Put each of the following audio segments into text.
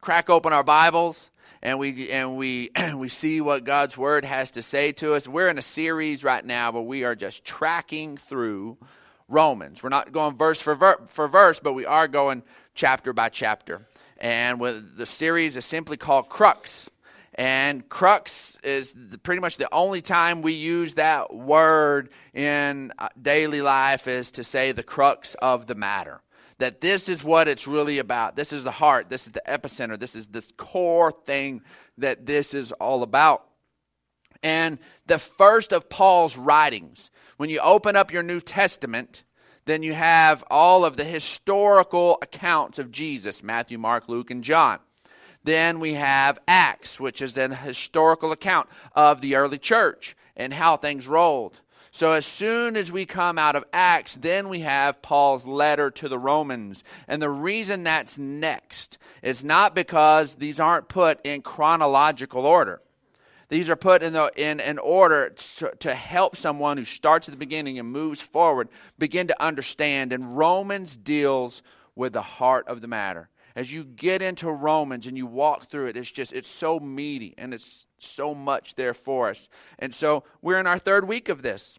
crack open our Bibles and we and we we see what God's word has to say to us. We're in a series right now where we are just tracking through Romans. We're not going verse for ver- for verse, but we are going chapter by chapter. And with the series is simply called Crux. And crux is the, pretty much the only time we use that word in uh, daily life is to say the crux of the matter that this is what it's really about. This is the heart. This is the epicenter. This is this core thing that this is all about. And the first of Paul's writings, when you open up your New Testament, then you have all of the historical accounts of Jesus Matthew, Mark, Luke, and John. Then we have Acts, which is an historical account of the early church and how things rolled. So, as soon as we come out of Acts, then we have Paul's letter to the Romans. And the reason that's next is not because these aren't put in chronological order. These are put in, the, in an order to, to help someone who starts at the beginning and moves forward begin to understand. And Romans deals with the heart of the matter. As you get into Romans and you walk through it, it's just, it's so meaty and it's so much there for us. And so we're in our third week of this.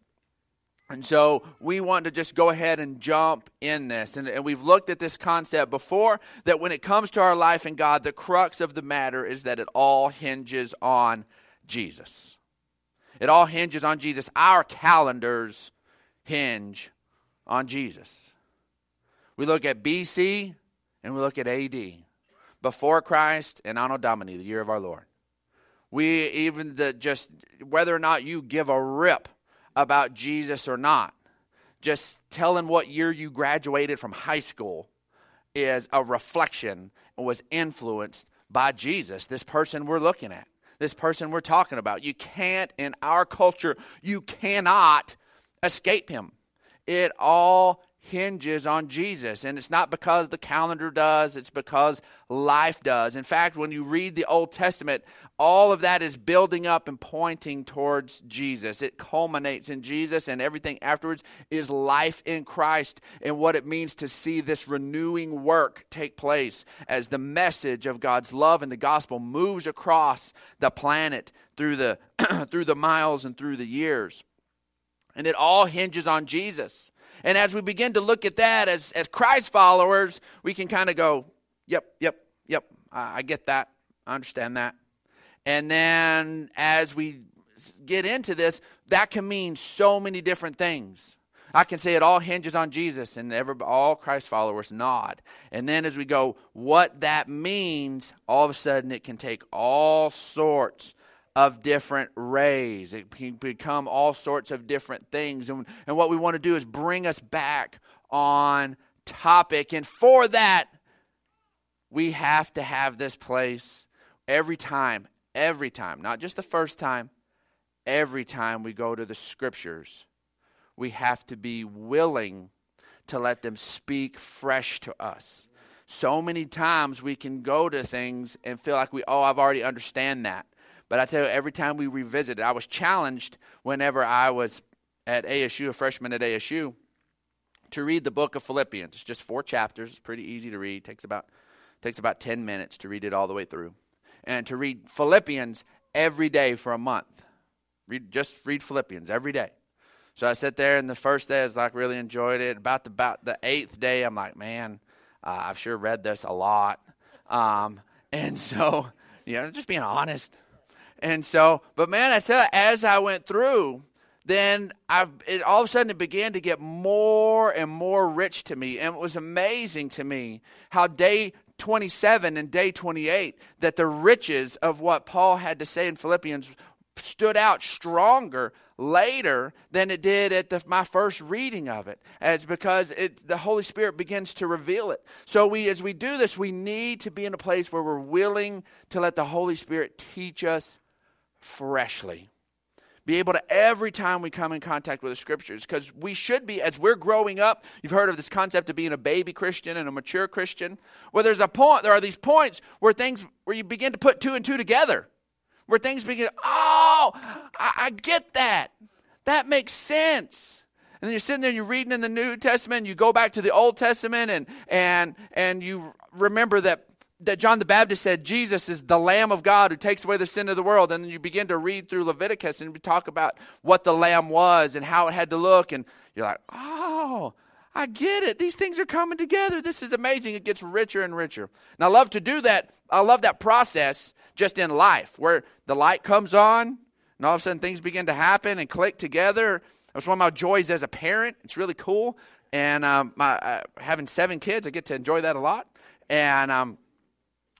And so we want to just go ahead and jump in this. And, and, we've looked at this concept before that when it comes to our life in God, the crux of the matter is that it all hinges on Jesus. It all hinges on Jesus. Our calendars hinge on Jesus. We look at BC and we look at AD, before Christ and Anno Domini, the year of our Lord. We even the just whether or not you give a rip about Jesus or not, just telling what year you graduated from high school is a reflection and was influenced by Jesus, this person we're looking at, this person we're talking about. You can't, in our culture, you cannot escape him. It all hinges on Jesus. And it's not because the calendar does, it's because life does. In fact, when you read the Old Testament, all of that is building up and pointing towards Jesus. It culminates in Jesus, and everything afterwards is life in Christ and what it means to see this renewing work take place as the message of God's love and the gospel moves across the planet through the, through the miles and through the years. And it all hinges on Jesus. And as we begin to look at that as, as Christ followers, we can kind of go, yep, yep, yep, I, I get that. I understand that. And then as we get into this, that can mean so many different things. I can say it all hinges on Jesus, and every, all Christ followers nod. And then as we go, what that means, all of a sudden it can take all sorts of different rays. It can become all sorts of different things. And, and what we want to do is bring us back on topic. And for that, we have to have this place every time, every time, not just the first time, every time we go to the scriptures. We have to be willing to let them speak fresh to us. So many times we can go to things and feel like we, oh, I've already understand that. But I tell you, every time we revisit it, I was challenged whenever I was at ASU, a freshman at ASU, to read the book of Philippians. It's just four chapters. It's pretty easy to read. It takes about takes about 10 minutes to read it all the way through. And to read Philippians every day for a month. Read just read Philippians every day. So I sit there and the first day I was like really enjoyed it. About the about the eighth day, I'm like, man, uh, I've sure read this a lot. Um, and so, you know, just being honest. And so, but man, I tell you, as I went through, then I it all of a sudden it began to get more and more rich to me, and it was amazing to me how day 27 and day 28 that the riches of what Paul had to say in Philippians stood out stronger later than it did at the, my first reading of it. It's because it, the Holy Spirit begins to reveal it. So we, as we do this, we need to be in a place where we're willing to let the Holy Spirit teach us freshly. Be able to every time we come in contact with the scriptures, because we should be, as we're growing up, you've heard of this concept of being a baby Christian and a mature Christian. Where there's a point, there are these points where things, where you begin to put two and two together, where things begin, oh, I, I get that. That makes sense. And then you're sitting there and you're reading in the New Testament, you go back to the Old Testament and and and you remember that that John the Baptist said Jesus is the Lamb of God who takes away the sin of the world. And then you begin to read through Leviticus and we talk about what the Lamb was and how it had to look. And you're like, oh, I get it. These things are coming together. This is amazing. It gets richer and richer. And I love to do that. I love that process just in life where the light comes on and all of a sudden things begin to happen and click together. That's one of my joys as a parent. It's really cool. And um, my, uh, having seven kids, I get to enjoy that a lot. And um,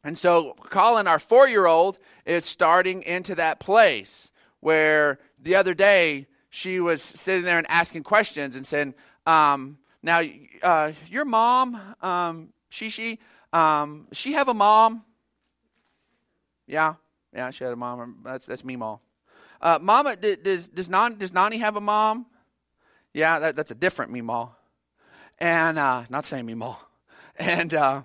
and so Colin, our four year old, is starting into that place where the other day she was sitting there and asking questions and saying, um, Now, uh, your mom, um, she, um, she have a mom? Yeah, yeah, she had a mom. That's, that's me, mom. Uh, Mama, does, does, Nani, does Nani have a mom? Yeah, that, that's a different Meemaw. And, uh, not saying Meemaw. And, uh,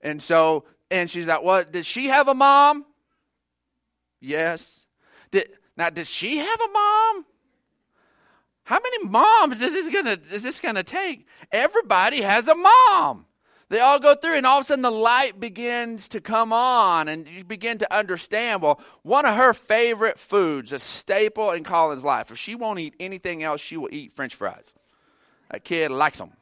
and so and she's like, What? Does she have a mom? Yes. Did, now, does she have a mom? How many moms is this gonna is this gonna take? Everybody has a mom. They all go through, and all of a sudden the light begins to come on, and you begin to understand. Well, one of her favorite foods, a staple in Colin's life, if she won't eat anything else, she will eat French fries. That kid likes them.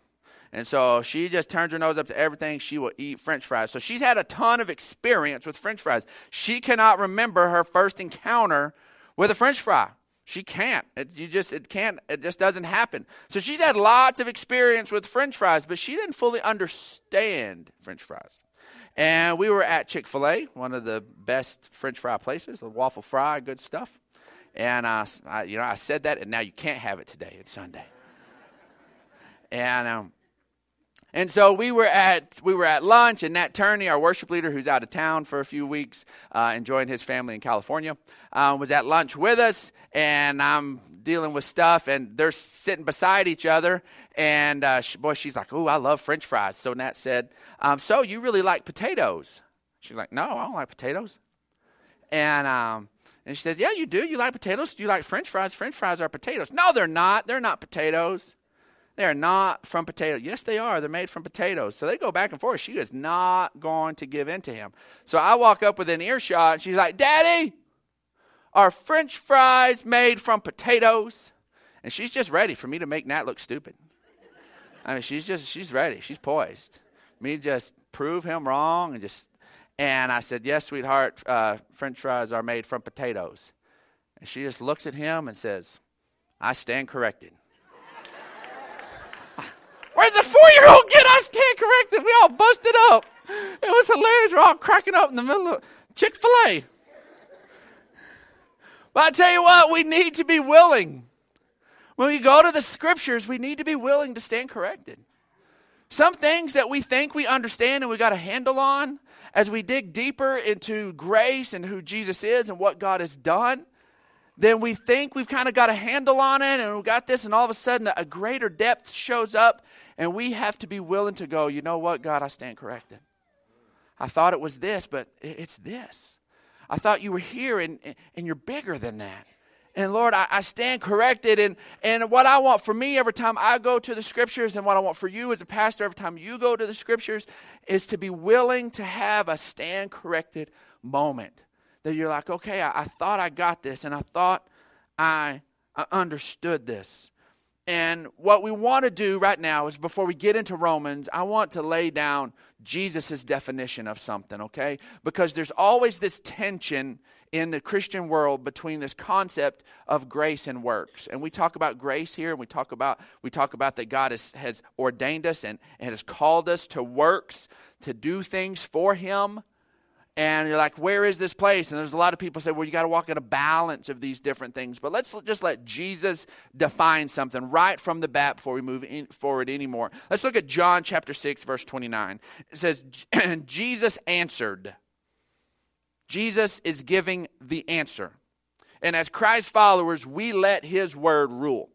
And so she just turns her nose up to everything. She will eat french fries. So she's had a ton of experience with french fries. She cannot remember her first encounter with a french fry. She can't. It, you just it can't. It just doesn't happen. So she's had lots of experience with French fries, but she didn't fully understand French fries. And we were at Chick Fil A, one of the best French fry places, a waffle fry, good stuff. And uh, I, you know, I said that, and now you can't have it today. It's Sunday. And um, and so we were at we were at lunch, and Nat Turney, our worship leader, who's out of town for a few weeks, uh, enjoying his family in California, uh, was at lunch with us, and I'm dealing with stuff, and they're sitting beside each other, and uh, she, boy, she's like, "Oh, I love French fries." So Nat said, um, "So you really like potatoes?" She's like, "No, I don't like potatoes," and um, and she said, "Yeah, you do. You like potatoes? You like French fries? French fries are potatoes." No, they're not. They're not potatoes. They are not from potatoes. Yes, they are. They're made from potatoes. So they go back and forth. She is not going to give in to him. So I walk up with an earshot, and she's like, Daddy, are French fries made from potatoes? And she's just ready for me to make Nat look stupid. I mean, she's just, she's ready. She's poised. Me just prove him wrong and just, and I said, Yes, sweetheart, uh, French fries are made from potatoes. And she just looks at him and says, I stand corrected. Where's the four year old get us stand corrected? We all busted up. It was hilarious. We're all cracking up in the middle of Chick fil A. But I tell you what, we need to be willing. When we go to the scriptures, we need to be willing to stand corrected. Some things that we think we understand and we got a handle on, as we dig deeper into grace and who Jesus is and what God has done, then we think we've kind of got a handle on it and we've got this, and all of a sudden a greater depth shows up, and we have to be willing to go, you know what, God, I stand corrected. I thought it was this, but it's this. I thought you were here, and, and you're bigger than that. And Lord, I, I, stand corrected. And, and what I want for me every time I go to the scriptures, and what I want for you as a pastor every time you go to the scriptures, is to be willing to have a stand corrected moment that you're like, okay, I, I thought I got this and I thought I, I understood this. And what we want to do right now is before we get into Romans, I want to lay down Jesus' definition of something, okay? Because there's always this tension in the Christian world between this concept of grace and works. And we talk about grace here, and we talk about we talk about that God has, has ordained us and, and has called us to works, to do things for Him and you're like, where is this place? And there's a lot of people say, well, you got to walk in a balance of these different things. But let's just let Jesus define something right from the bat before we move forward anymore. Let's look at John chapter 6, verse 29. It says, Jesus answered. Jesus is giving the answer. And as Christ followers, we let his word rule.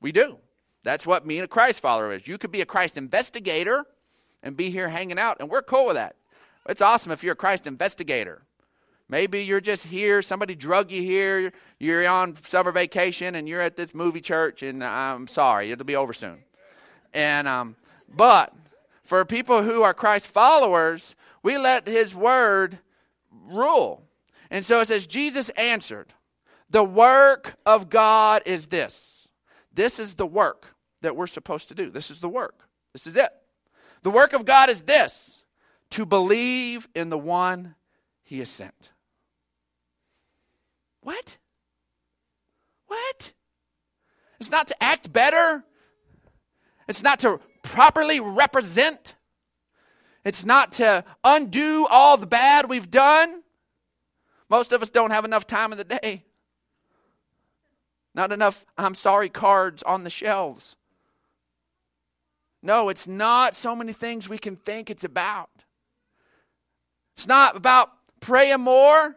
We do. That's what being a Christ follower is. You could be a Christ investigator and be here hanging out, and we're cool with that. It's awesome if you're a Christ investigator. Maybe you're just here, somebody drug you here, you're on summer vacation, and you're at this movie church, and I'm sorry, it'll be over soon. And um, but for people who are Christ followers, We let his word rule. And so it says, Jesus answered, The work of God is this. This is the work that we're supposed to do. This is the work. This is it. The work of God is this to believe in the one he has sent. What? What? It's not to act better. It's not to properly represent. It's not to undo all the bad we've done. Most of us don't have enough time in the day. Not enough I'm sorry cards on the shelves. No, it's not so many things we can think it's about. It's not about praying more.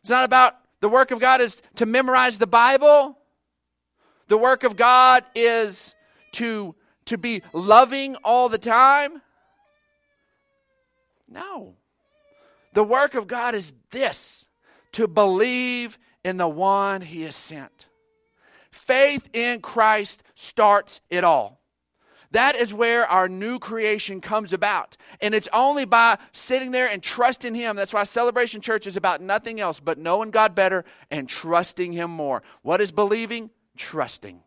It's not about the work of God is to memorize the Bible. The work of God is to, to be loving all the time. No. The work of God is this to believe in the one he has sent. Faith in Christ starts it all. That is where our new creation comes about. And it's only by sitting there and trusting Him. That's why Celebration Church is about nothing else but knowing God better and trusting Him more. What is believing? Trusting.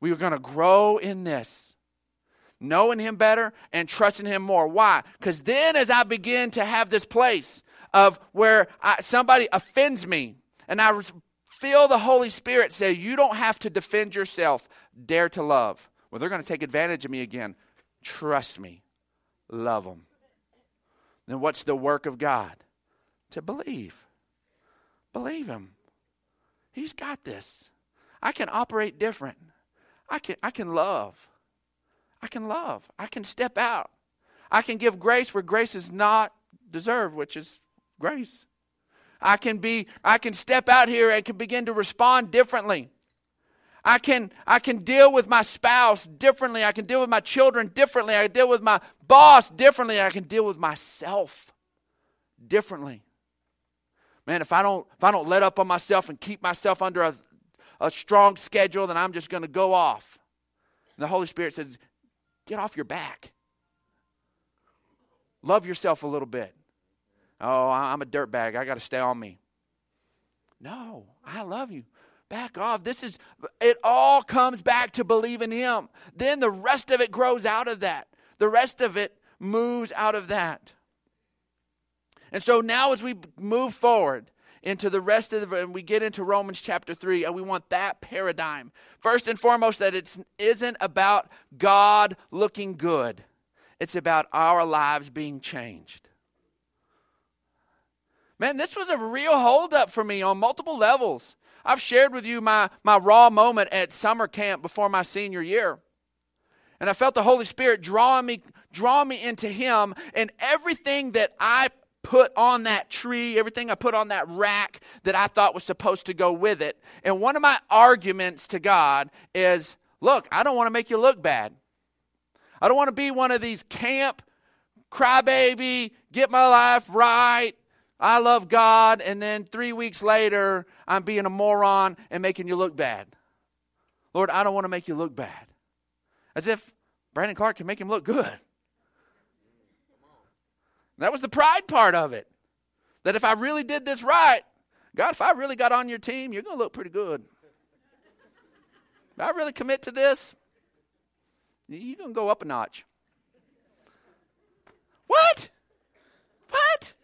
We are going to grow in this knowing him better and trusting him more. Why? Because then, as I begin to have this place of where I, somebody offends me, and I feel the Holy Spirit say, You don't have to defend yourself, dare to love. Well, they're going to take advantage of me again. Trust me, love them. Then what's the work of God? To believe. Believe Him. He's got this. I can operate different. I can, I can love. I can love. I can step out. I can give grace where grace is not deserved, which is grace. I can be I can step out here and can begin to respond differently. I can I can deal with my spouse differently. I can deal with my children differently. I can deal with my boss differently. I can deal with myself differently. Man, if I don't if I don't let up on myself and keep myself under a, a strong schedule, then I'm just going to go off. And the Holy Spirit says, Get off your back. Love yourself a little bit. Oh, I'm a dirtbag. I got to stay on me. No, I love you. Back off. This is, it all comes back to believe in Him. Then the rest of it grows out of that. The rest of it moves out of that. And so now, as we move forward, into the rest of the and we get into Romans chapter 3 and we want that paradigm. First and foremost that it isn't about God looking good. It's about our lives being changed. Man, this was a real holdup for me on multiple levels. I've shared with you my, my raw moment at summer camp before my senior year. And I felt the Holy Spirit drawing me, drawing me into Him, and everything that I put on that tree, everything I put on that rack that I thought was supposed to go with it. And one of my arguments to God is look, I don't want to make you look bad. I don't want to be one of these camp crybaby, get my life right. I love God, and then three weeks later, I'm being a moron and making you look bad. Lord, I don't want to make you look bad. As if Brandon Clark can make him look good. That was the pride part of it. That if I really did this right, God, if I really got on your team, you're going to look pretty good. If I really commit to this, you're going to go up a notch. What? What?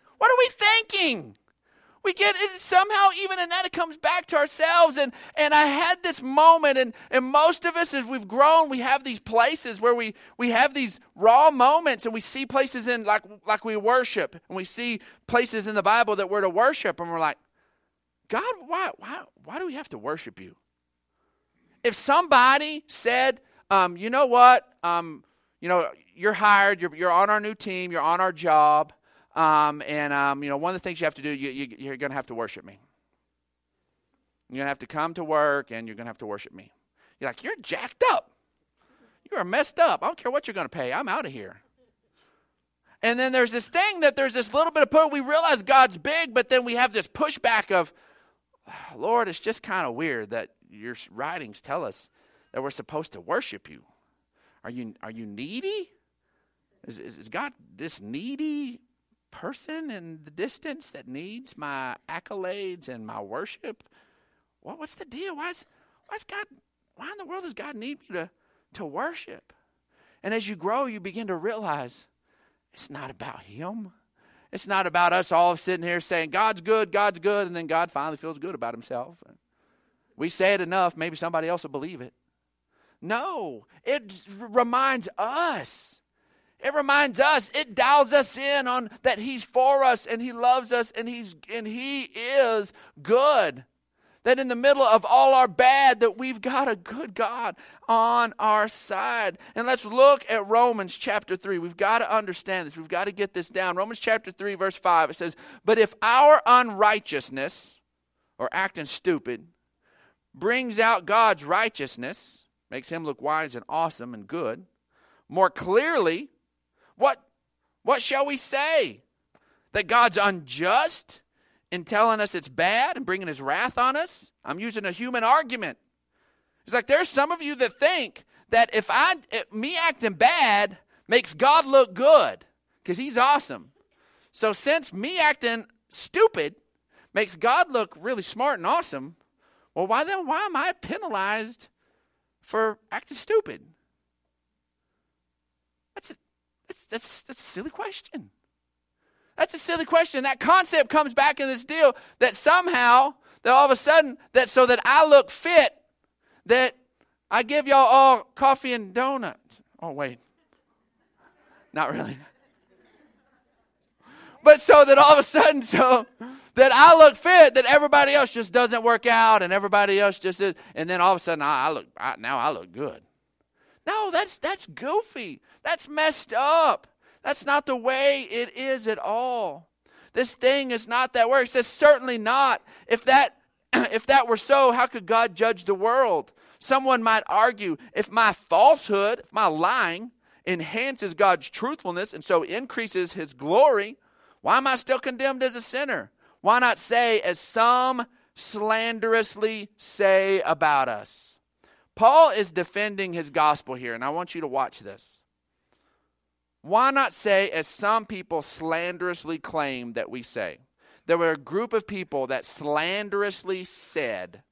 We get it somehow even in that it comes back to ourselves. And and i had this moment and and most of us as we've grown we have these places where we we have these raw moments and we see places in like like we worship and we see places in the bible that we're to worship and we're like god why why why do we have to worship you? If somebody said um, you know what? Um, you know you're hired you're, you're on our new team you're on our job um, and, um, you know, one of the things you have to do, you, you, you're going to have to worship me. You're going to have to come to work and you're going to have to worship me. You're like, you're jacked up. You are messed up. I don't care what you're going to pay. I'm out of here. And then there's this thing that there's this little bit of put. We realize God's big, but then we have this pushback of, Lord, it's just kind of weird that your writings tell us that we're supposed to worship you. Are you are you needy? Is, is God this needy person in the distance that needs my accolades and my worship? What, what's the deal? Why is, God, why in the world does God need me to, to worship? And as you grow, you begin to realize it's not about Him. It's not about us all sitting here saying, God's good, God's good, and then God finally feels good about Himself. We say it enough, maybe somebody else will believe it. No, it reminds us. It reminds us, it dials us in on that He's for us and He loves us and He's and He is good. That in the middle of all our bad that we've got a good god on our side. And let's look at romans chapter 3 we've got to understand this. We've got to get this down. Romans chapter 3 verse 5 it says but if our unrighteousness or acting stupid brings out god's righteousness makes him look wise and awesome and good more clearly what what shall we say that god's unjust in telling us it's bad and bringing his wrath on us. I'm using a human argument. It's like there's some of you that think that if I if me acting bad makes God look good because he's awesome. So since me acting stupid makes God look really smart and awesome, well why then why am I penalized for acting stupid? That's that's that's a silly question. That's a silly question. That concept comes back in this deal that somehow, that all of a sudden, that so that I look fit, that I give y'all all coffee and donuts. Oh, wait. Not really. But so that all of a sudden, so that I look fit, that everybody else just doesn't work out, and everybody else just is, and then all of a sudden I, I look I, now I look good. No, that's that's goofy. That's messed up. That's not the way it is at all. This thing is not that way. It says certainly not. If that if that were so, how could God judge the world? Someone might argue if my falsehood, if my lying enhances God's truthfulness and so increases his glory, why am I still condemned as a sinner? Why not say, as some slanderously say about us? Paul is defending his gospel here, and I want you to watch this. Why not say, as some people slanderously claim that we say? There were a group of people that slanderously said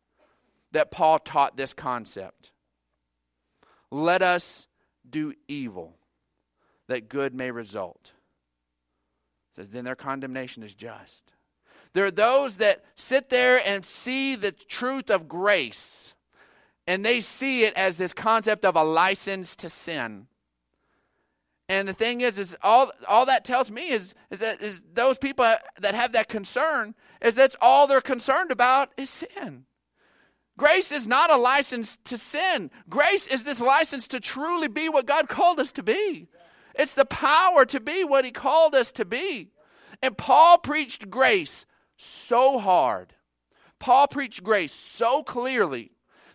that Paul taught this concept. Let us do evil, that good may result. Says, then their condemnation is just. There are those that sit there and see the truth of grace, and they see it as this concept of a license to sin. And the thing is, is all all that tells me is is that is those people that have that concern is that's all they're concerned about is sin. Grace is not a license to sin. Grace is this license to truly be what God called us to be. It's the power to be what He called us to be. And Paul preached grace so hard. Paul preached grace so clearly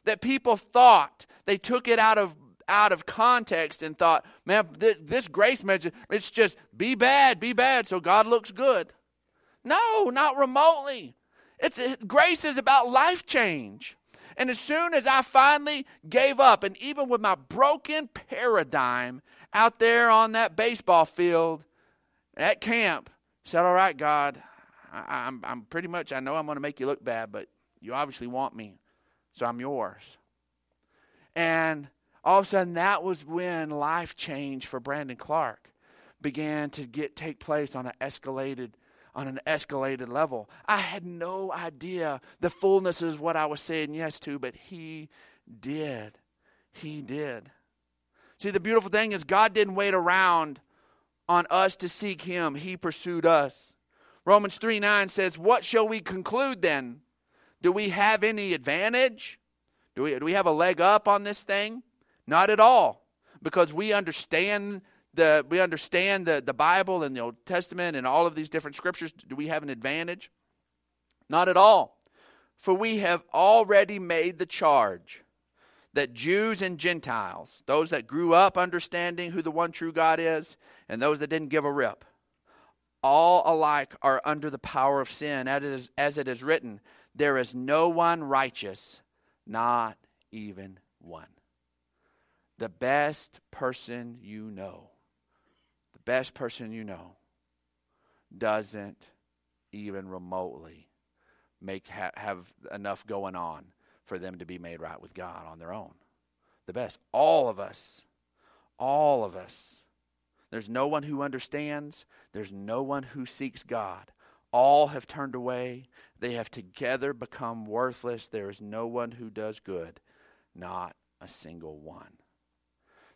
that people thought they took it out of out of context and thought, man, th- this grace message, it's just be bad, be bad, so God looks good. No, not remotely. It's it, grace is about life change. And as soon as I finally gave up, and even with my broken paradigm out there on that baseball field at camp, said, All right, God, I, I'm, I'm pretty much, I know I'm going to make you look bad, but you obviously want me, so I'm yours. And all of a sudden that was when life change for Brandon Clark began to get take place on an escalated on an escalated level. I had no idea the fullness is what I was saying yes to, but he did. He did. See, the beautiful thing is God didn't wait around on us to seek him. He pursued us. Romans 3 9 says, What shall we conclude then? Do we have any advantage? Do we, do we have a leg up on this thing? Not at all. Because we understand the we understand the, the Bible and the Old Testament and all of these different scriptures. Do we have an advantage? Not at all. For we have already made the charge that Jews and Gentiles, those that grew up understanding who the one true God is, and those that didn't give a rip, all alike are under the power of sin, as it is as it is written, There is no one righteous, not even one the best person you know, the best person you know doesn't even remotely make ha- have enough going on for them to be made right with God on their own. The best. All of us. All of us. There's no one who understands. There's no one who seeks God. All have turned away. They have together become worthless. There is no one who does good, not a single one.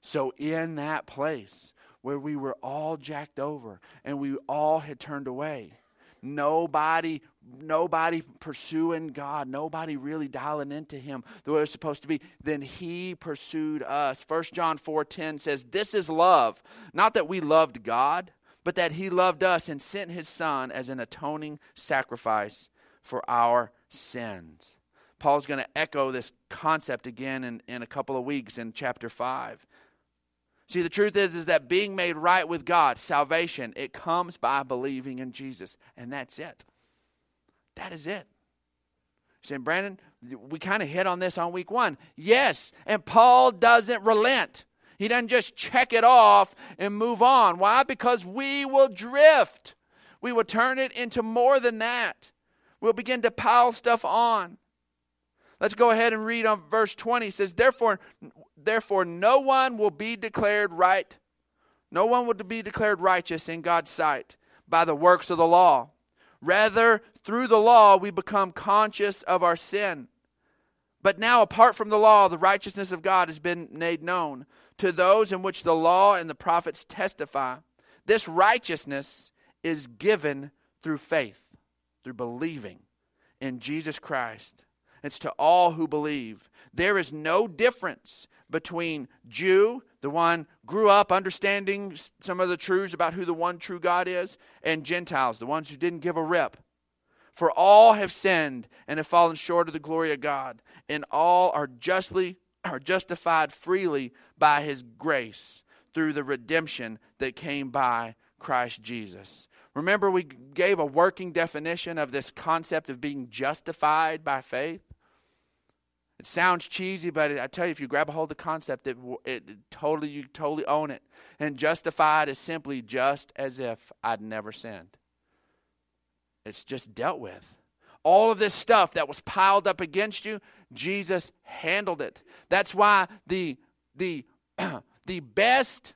So, in that place where we were all jacked over and we all had turned away, nobody nobody pursuing God, nobody really dialing into him the way it was supposed to be, then he pursued us. 1 John 4:10 says, "This is love, not that we loved God, but that he loved us and sent his son as an atoning sacrifice for our sins." Paul's going to echo this concept again in, in a couple of weeks in chapter 5. See, the truth is, is that being made right with God, salvation, it comes by believing in Jesus. And that's it. That is it. Saying, Brandon, we kind of hit on this on week one. Yes, and Paul doesn't relent. He doesn't just check it off and move on. Why? Because we will drift. We will turn it into more than that. We'll begin to pile stuff on. Let's go ahead and read on verse 20. It says, Therefore, therefore no one will be declared right. No one will be declared righteous in God's sight by the works of the law. Rather, through the law, we become conscious of our sin. But now, apart from the law, the righteousness of God has been made known to those in which the law and the prophets testify. This righteousness is given through faith, through believing in Jesus Christ it's to all who believe. There is no difference between Jew, the one grew up understanding some of the truths about who the one true God is, and Gentiles, the ones who didn't give a rip. For all have sinned and have fallen short of the glory of God, and all are justly are justified freely by his grace through the redemption that came by Christ Jesus. Remember, we gave a working definition of this concept of being justified by faith? It sounds cheesy, but I tell you, if you grab a hold of the concept, it, it, totally you totally own it. And justified is simply just as if I'd never sinned. It's just dealt with. All of this stuff that was piled up against you, Jesus handled it. That's why the the the best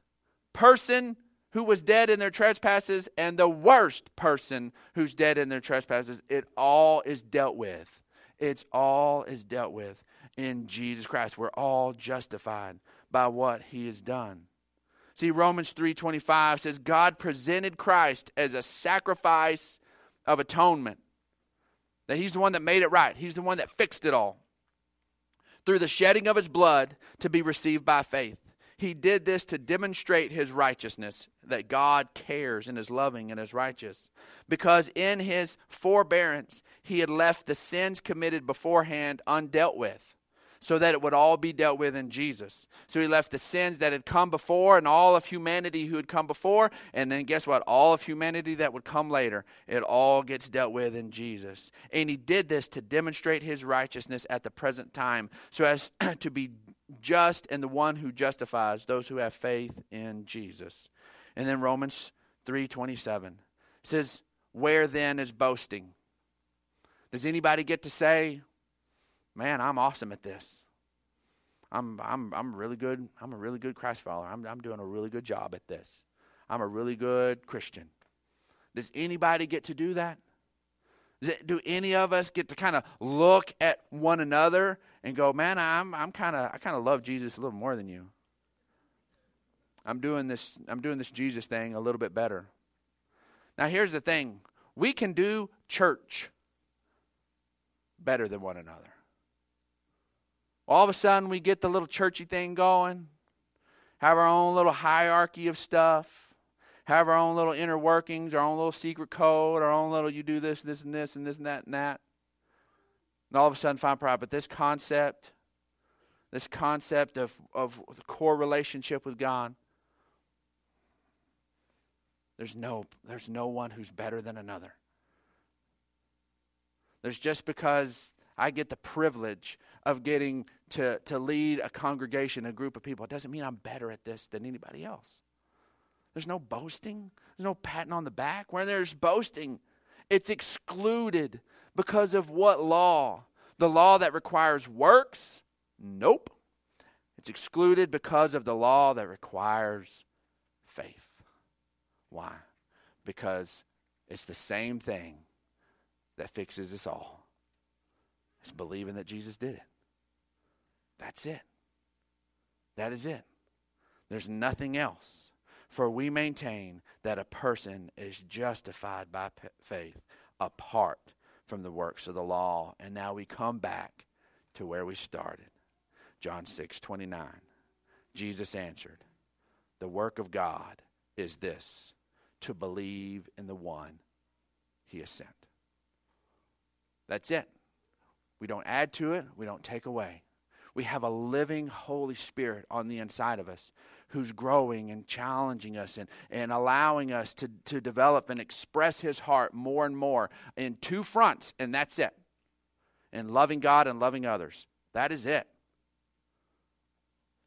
person who was dead in their trespasses and the worst person who's dead in their trespasses, it all is dealt with. It's all is dealt with in Jesus Christ. We're all justified by what he has done. See Romans 3:25 says God presented Christ as a sacrifice of atonement. That he's the one that made it right. He's the one that fixed it all. Through the shedding of his blood to be received by faith. He did this to demonstrate his righteousness, that God cares and is loving and is righteous. Because in his forbearance, he had left the sins committed beforehand undealt with so that it would all be dealt with in Jesus. So he left the sins that had come before and all of humanity who had come before, and then guess what? All of humanity that would come later. It all gets dealt with in Jesus. And he did this to demonstrate his righteousness at the present time, so as to be just and the one who justifies those who have faith in Jesus. And then Romans 3:27 says, "Where then is boasting?" Does anybody get to say, man, I'm awesome at this. I'm I'm I'm really good. I'm a really good Christ follower. I'm I'm doing a really good job at this. I'm a really good Christian. Does anybody get to do that? It, do any of us get to kind of look at one another and go, "Man, I'm I'm kind of I kind of love Jesus a little more than you. I'm doing this I'm doing this Jesus thing a little bit better." Now, here's the thing. We can do church better than one another. All of a sudden, we get the little churchy thing going, have our own little hierarchy of stuff, have our own little inner workings, our own little secret code, our own little you do this, and this, and this, and this, and that, and that. And all of a sudden, find pride. But this concept, this concept of, of the core relationship with God, there's no, there's no one who's better than another. There's just because I get the privilege of getting to, to lead a congregation, a group of people. It doesn't mean I'm better at this than anybody else. There's no boasting. There's no patting on the back. Where there's boasting, it's excluded because of what law? The law that requires works? Nope. It's excluded because of the law that requires faith. Why? Because it's the same thing that fixes us all. It's believing that Jesus did it. That's it. That is it. There's nothing else. For we maintain that a person is justified by faith apart from the works of the law. And now we come back to where we started. John 6 29. Jesus answered, The work of God is this to believe in the one he has sent. That's it. We don't add to it, we don't take away. We have a living Holy Spirit on the inside of us who's growing and challenging us and, and allowing us to, to develop and express his heart more and more in two fronts, and that's it. In loving God and loving others. That is it.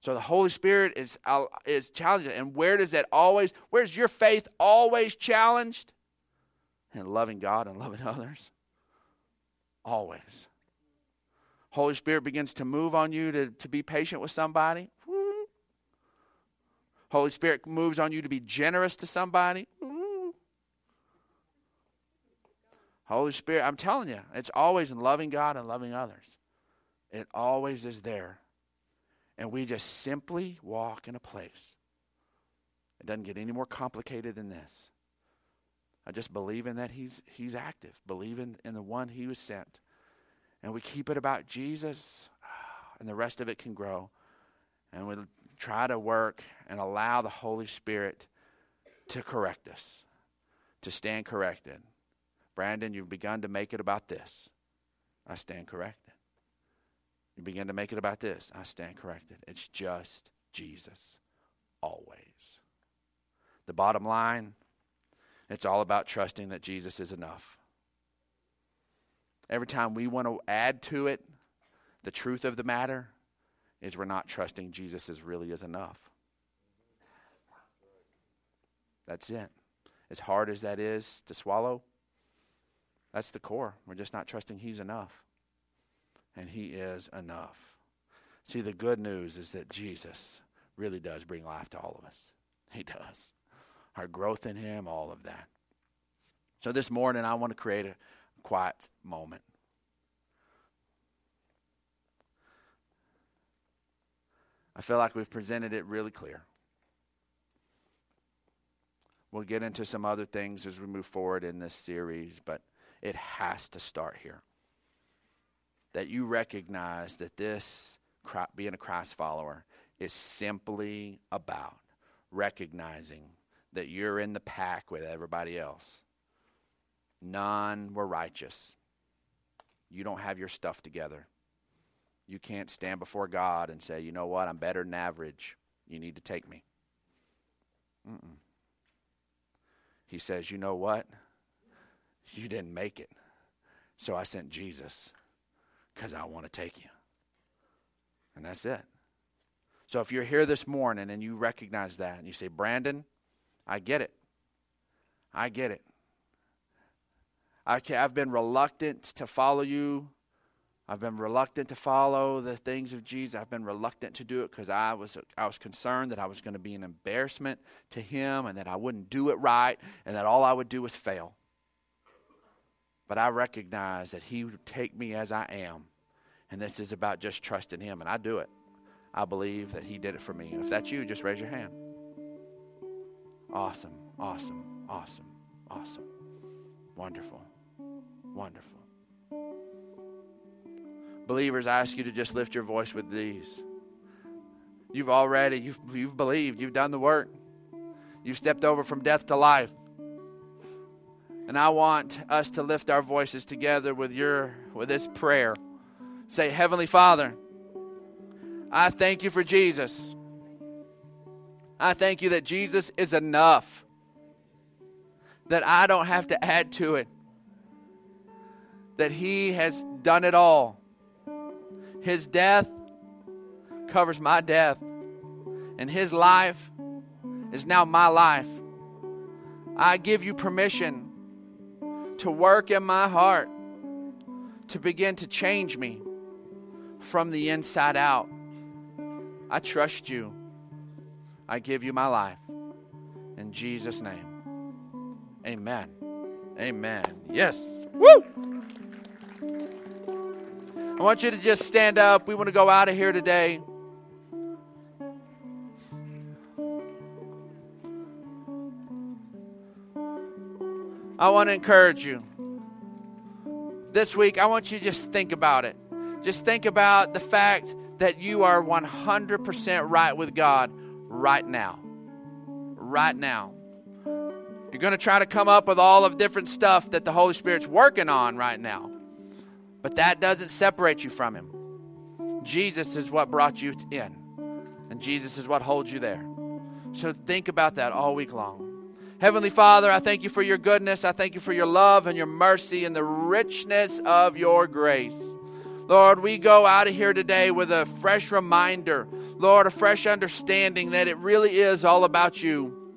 So the Holy Spirit is, uh, is challenging. And where does that always, where's your faith always challenged? In loving God and loving others. Always. Holy Spirit begins to move on you to, to be patient with somebody. Holy Spirit moves on you to be generous to somebody. Holy Spirit, I'm telling you, it's always in loving God and loving others. It always is there. And we just simply walk in a place. It doesn't get any more complicated than this. I just believe in that he's, he's active, believing in the one he was sent. And we keep it about Jesus, and the rest of it can grow. And we try to work and allow the Holy Spirit to correct us, to stand corrected. Brandon, you've begun to make it about this. I stand corrected. You begin to make it about this. I stand corrected. It's just Jesus, always. The bottom line, it's all about trusting that Jesus is enough. Every time we want to add to it the truth of the matter, is we're not trusting Jesus is really is enough. That's it. As hard as that is to swallow, that's the core. We're just not trusting He's enough. And He is enough. See, the good news is that Jesus really does bring life to all of us. He does. Our growth in Him, all of that. So this morning, I want to create a quiet moment. I feel like we've presented it really clear. We'll get into some other things as we move forward in this series, but it has to start here. That you recognize that this, being a Christ follower, is simply about recognizing that you're in the pack with everybody else. None were righteous. You don't have your stuff together. You can't stand before God and say, you know what, I'm better than average. You need to take me. Mm-mm. He says, you know what? You didn't make it. So I sent Jesus because I want to take you. And that's it. So if you're here this morning and you recognize that and you say, Brandon, I get it. I get it. I have been reluctant to follow you I've been reluctant to follow the things of Jesus. I've been reluctant to do it because I was I was concerned that I was going to be an embarrassment to him and that I wouldn't do it right and that all I would do was fail. But I recognize that he would take me as I am. And this is about just trusting him and I do it. I believe that he did it for me. And if that's you, just raise your hand. Awesome. Awesome. Awesome. Awesome. Wonderful. Wonderful. Believers, I ask you to just lift your voice with these. You've already, you've, you've believed, you've done the work. You've stepped over from death to life. And I want us to lift our voices together with your with this prayer. Say, Heavenly Father, I thank you for Jesus. I thank you that Jesus is enough. That I don't have to add to it. That He has done it all. His death covers my death, and His life is now my life. I give you permission to work in my heart, to begin to change me from the inside out. I trust you. I give you my life. In Jesus' name. Amen. Amen. Yes. Woo! I want you to just stand up. We want to go out of here today. I want to encourage you. This week, I want you to just think about it. Just think about the fact that you are 100% right with God right now. Right now. You're going to try to come up with all of different stuff that the Holy Spirit's working on right now. But that doesn't separate you from Him. Jesus is what brought you in, and Jesus is what holds you there. So think about that all week long. Heavenly Father, I thank you for your goodness. I thank you for your love and your mercy and the richness of your grace. Lord, we go out of here today with a fresh reminder, Lord, a fresh understanding that it really is all about you.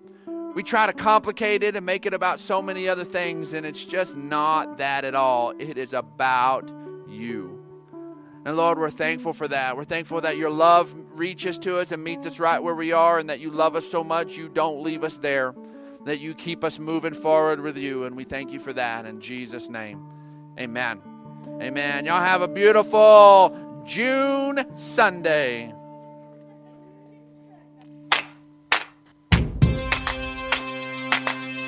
We try to complicate it and make it about so many other things, and it's just not that at all. It is about you. And Lord, we're thankful for that. We're thankful that your love reaches to us and meets us right where we are, and that you love us so much you don't leave us there, that you keep us moving forward with you. And we thank you for that in Jesus' name. Amen. Amen. Y'all have a beautiful June Sunday.